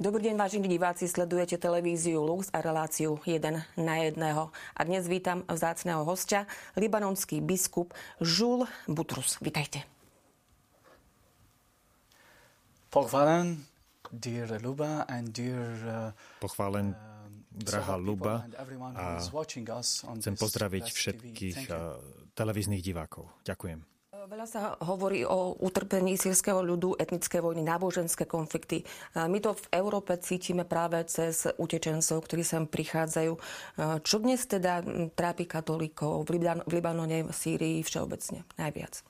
Dobrý deň, vážení diváci, sledujete televíziu Lux a reláciu 1 na jedného. A dnes vítam vzácného hostia, libanonský biskup Žul Butrus. Vítajte. Pochválen, dear Luba and dear... Uh, Pochválen, drahá Luba a chcem pozdraviť všetkých uh, televíznych divákov. Ďakujem. Veľa sa hovorí o utrpení sírskeho ľudu, etnické vojny, náboženské konflikty. My to v Európe cítime práve cez utečencov, ktorí sem prichádzajú. Čo dnes teda trápi katolíkov v, Liban- v Libanone, v Sýrii všeobecne najviac?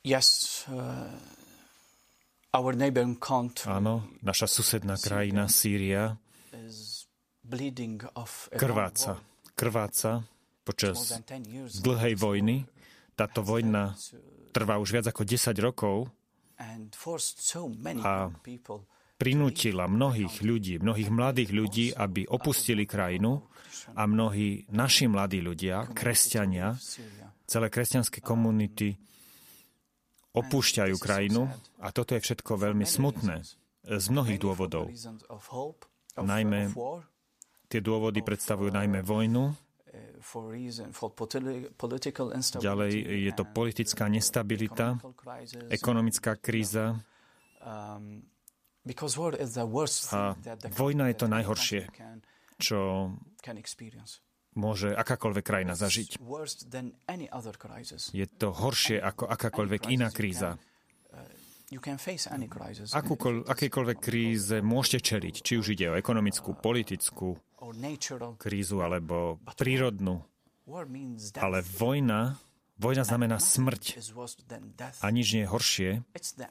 Yes, uh, our neighboring country Áno, naša susedná krajina Sýria krváca. Krváca počas dlhej vojny. Táto vojna trvá už viac ako 10 rokov a prinútila mnohých ľudí, mnohých mladých ľudí, aby opustili krajinu a mnohí naši mladí ľudia, kresťania, celé kresťanské komunity opúšťajú krajinu a toto je všetko veľmi smutné z mnohých dôvodov. Najmä tie dôvody predstavujú najmä vojnu, Ďalej je to politická nestabilita, ekonomická kríza. Um, a vojna je to najhoršie, čo môže akákoľvek krajina zažiť. Je to horšie ako akákoľvek iná kríza. Akúkoľ, akejkoľvek kríze môžete čeliť, či už ide o ekonomickú, politickú krízu alebo prírodnú. Ale vojna, vojna znamená smrť. A nič nie je horšie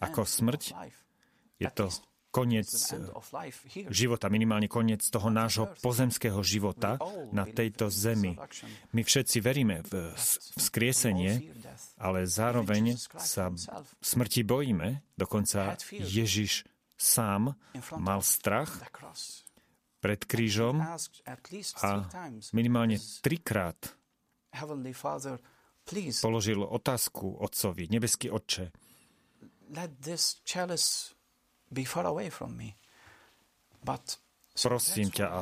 ako smrť. Je to koniec života, minimálne koniec toho nášho pozemského života na tejto zemi. My všetci veríme v vzkriesenie, ale zároveň sa smrti bojíme. Dokonca Ježiš sám mal strach pred krížom a minimálne trikrát položil otázku otcovi, nebeský otče, Prosím ťa, a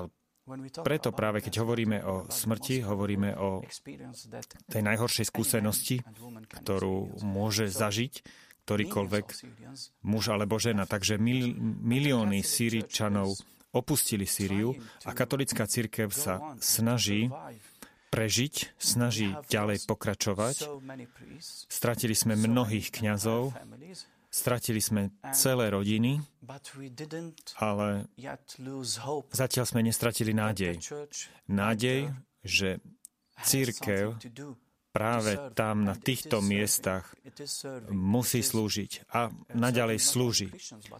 preto práve keď hovoríme o smrti, hovoríme o tej najhoršej skúsenosti, ktorú môže zažiť ktorýkoľvek muž alebo žena. Takže mil, milióny Syričanov opustili Sýriu a katolická církev sa snaží prežiť, snaží ďalej pokračovať. Stratili sme mnohých kňazov, Stratili sme celé rodiny, ale zatiaľ sme nestratili nádej. Nádej, že církev práve tam, na týchto miestach, musí slúžiť a naďalej slúži.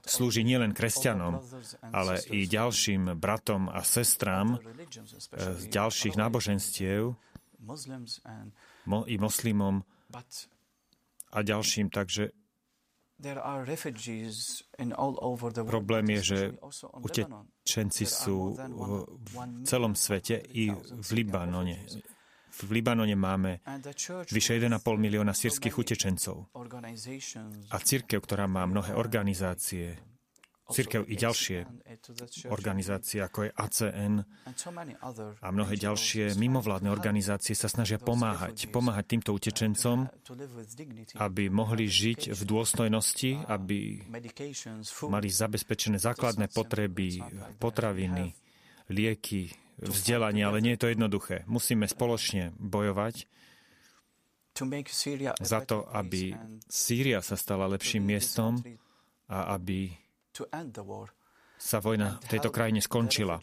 Slúži nielen kresťanom, ale i ďalším bratom a sestrám z ďalších náboženstiev, i moslimom a ďalším. Takže Problém je, že utečenci sú v celom svete i v Libanone. V Libanone máme vyše 1,5 milióna sírskych utečencov. A církev, ktorá má mnohé organizácie, Církev i ďalšie organizácie, ako je ACN a mnohé ďalšie mimovládne organizácie sa snažia pomáhať. Pomáhať týmto utečencom, aby mohli žiť v dôstojnosti, aby mali zabezpečené základné potreby, potraviny, lieky, vzdelanie, ale nie je to jednoduché. Musíme spoločne bojovať za to, aby Sýria sa stala lepším miestom a aby sa vojna v tejto krajine skončila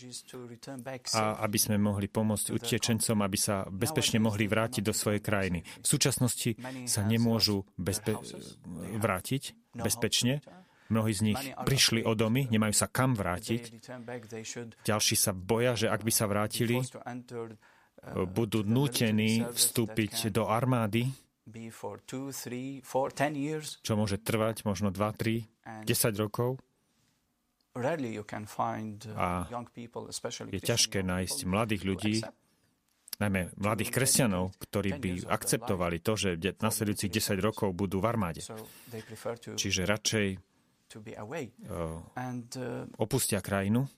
a aby sme mohli pomôcť utečencom, aby sa bezpečne mohli vrátiť do svojej krajiny. V súčasnosti sa nemôžu bezpe- vrátiť bezpečne. Mnohí z nich prišli o domy, nemajú sa kam vrátiť. Ďalší sa boja, že ak by sa vrátili, budú nútení vstúpiť do armády, čo môže trvať možno 2, 3, 10 rokov. A je ťažké nájsť mladých ľudí, najmä mladých kresťanov, ktorí by akceptovali to, že nasledujúcich 10 rokov budú v armáde. Čiže radšej opustia krajinu.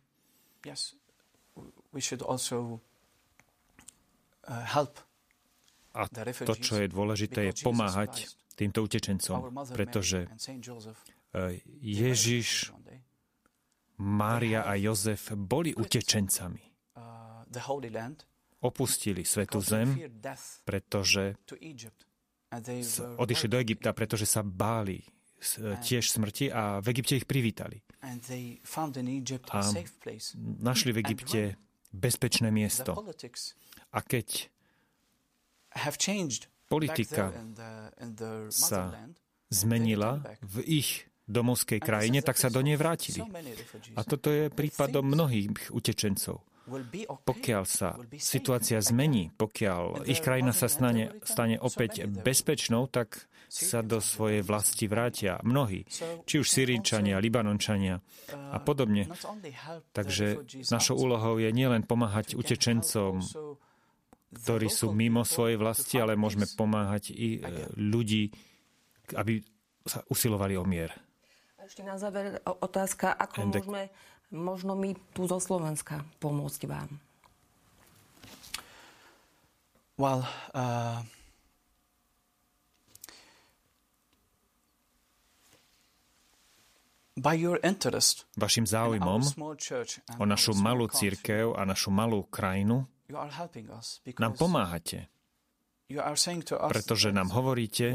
A to, čo je dôležité, je pomáhať týmto utečencom, pretože Ježiš, Mária a Jozef boli utečencami. Opustili Svetú zem, pretože odišli do Egypta, pretože sa báli tiež smrti a v Egypte ich privítali. A našli v Egypte bezpečné miesto. A keď politika sa zmenila v ich domovskej krajine, tak sa do nej vrátili. A toto je prípadom mnohých utečencov. Pokiaľ sa situácia zmení, pokiaľ ich krajina sa stane, stane opäť bezpečnou, tak sa do svojej vlasti vrátia mnohí, či už Syríčania, Libanončania a podobne. Takže našou úlohou je nielen pomáhať utečencom, ktorí sú mimo svojej vlasti, ale môžeme pomáhať i e, ľudí, aby sa usilovali o mier. Ešte na záver otázka, ako Endek. môžeme možno my tu zo Slovenska pomôcť vám? Well, uh, Vašim záujmom o našu malú církev a našu malú krajinu nám pomáhate. Pretože nám hovoríte,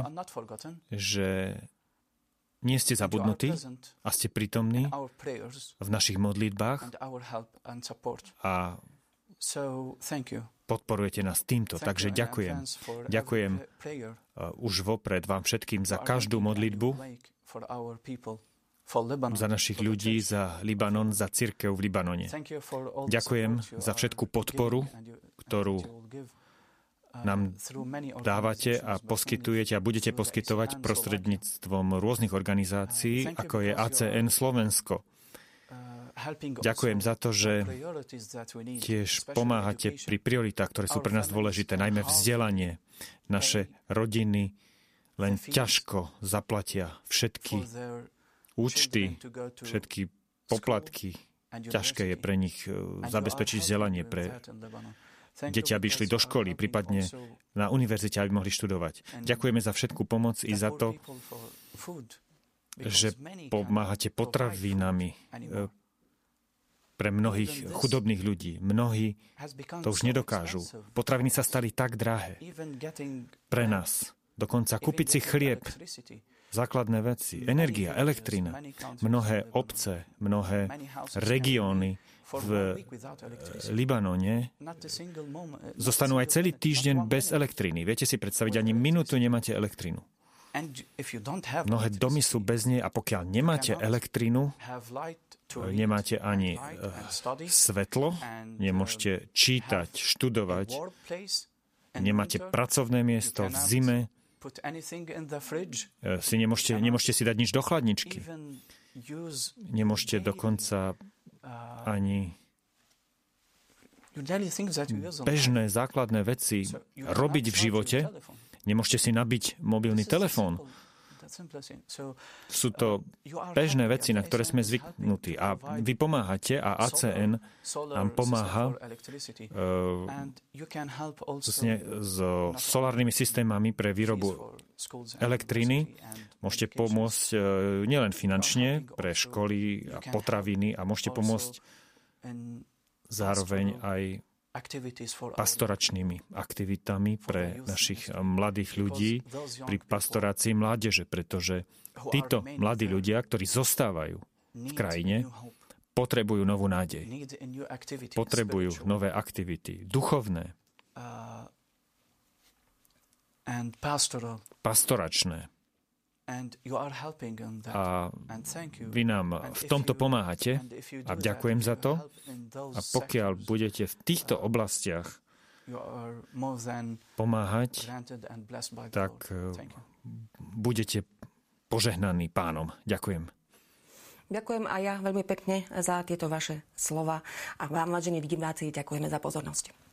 že nie ste zabudnutí a ste prítomní v našich modlitbách a podporujete nás týmto. Takže ďakujem. Ďakujem uh, už vopred vám všetkým za každú modlitbu, za našich ľudí, za Libanon, za církev v Libanone. Ďakujem za všetku podporu, ktorú nám dávate a poskytujete a budete poskytovať prostredníctvom rôznych organizácií, ako je ACN Slovensko. Ďakujem za to, že tiež pomáhate pri prioritách, ktoré sú pre nás dôležité, najmä vzdelanie. Naše rodiny len ťažko zaplatia všetky účty, všetky poplatky. Ťažké je pre nich eh, zabezpečiť vzdelanie pre deti, aby išli do školy, prípadne na univerzite, aby mohli študovať. Ďakujeme za všetku pomoc i za to, že pomáhate potravinami e, pre mnohých chudobných ľudí. Mnohí to už nedokážu. Potraviny sa stali tak drahé pre nás. Dokonca kúpiť si chlieb, základné veci, energia, elektrina, mnohé obce, mnohé regióny v eh, Libanone zostanú aj celý týždeň bez elektriny. Viete si predstaviť, ani minútu nemáte elektrínu. Mnohé domy sú bez nej a pokiaľ nemáte elektrínu, nemáte ani eh, svetlo, nemôžete čítať, študovať, nemáte pracovné miesto v zime, si nemôžete, nemôžete si dať nič do chladničky. Nemôžete dokonca ani bežné základné veci robiť v živote. Nemôžete si nabiť mobilný telefón. Sú to bežné veci, na ktoré sme zvyknutí. A vy pomáhate a ACN nám pomáha uh, so solárnymi systémami pre výrobu elektriny. Môžete pomôcť uh, nielen finančne pre školy a potraviny a môžete pomôcť zároveň aj pastoračnými aktivitami pre našich mladých ľudí pri pastorácii mládeže, pretože títo mladí ľudia, ktorí zostávajú v krajine, potrebujú novú nádej. Potrebujú nové aktivity, duchovné, pastoračné. A vy nám v tomto pomáhate a ďakujem za to. A pokiaľ budete v týchto oblastiach pomáhať, tak uh, budete požehnaní pánom. Ďakujem. Ďakujem aj ja veľmi pekne za tieto vaše slova a vám, vážení diváci, ďakujeme za pozornosť.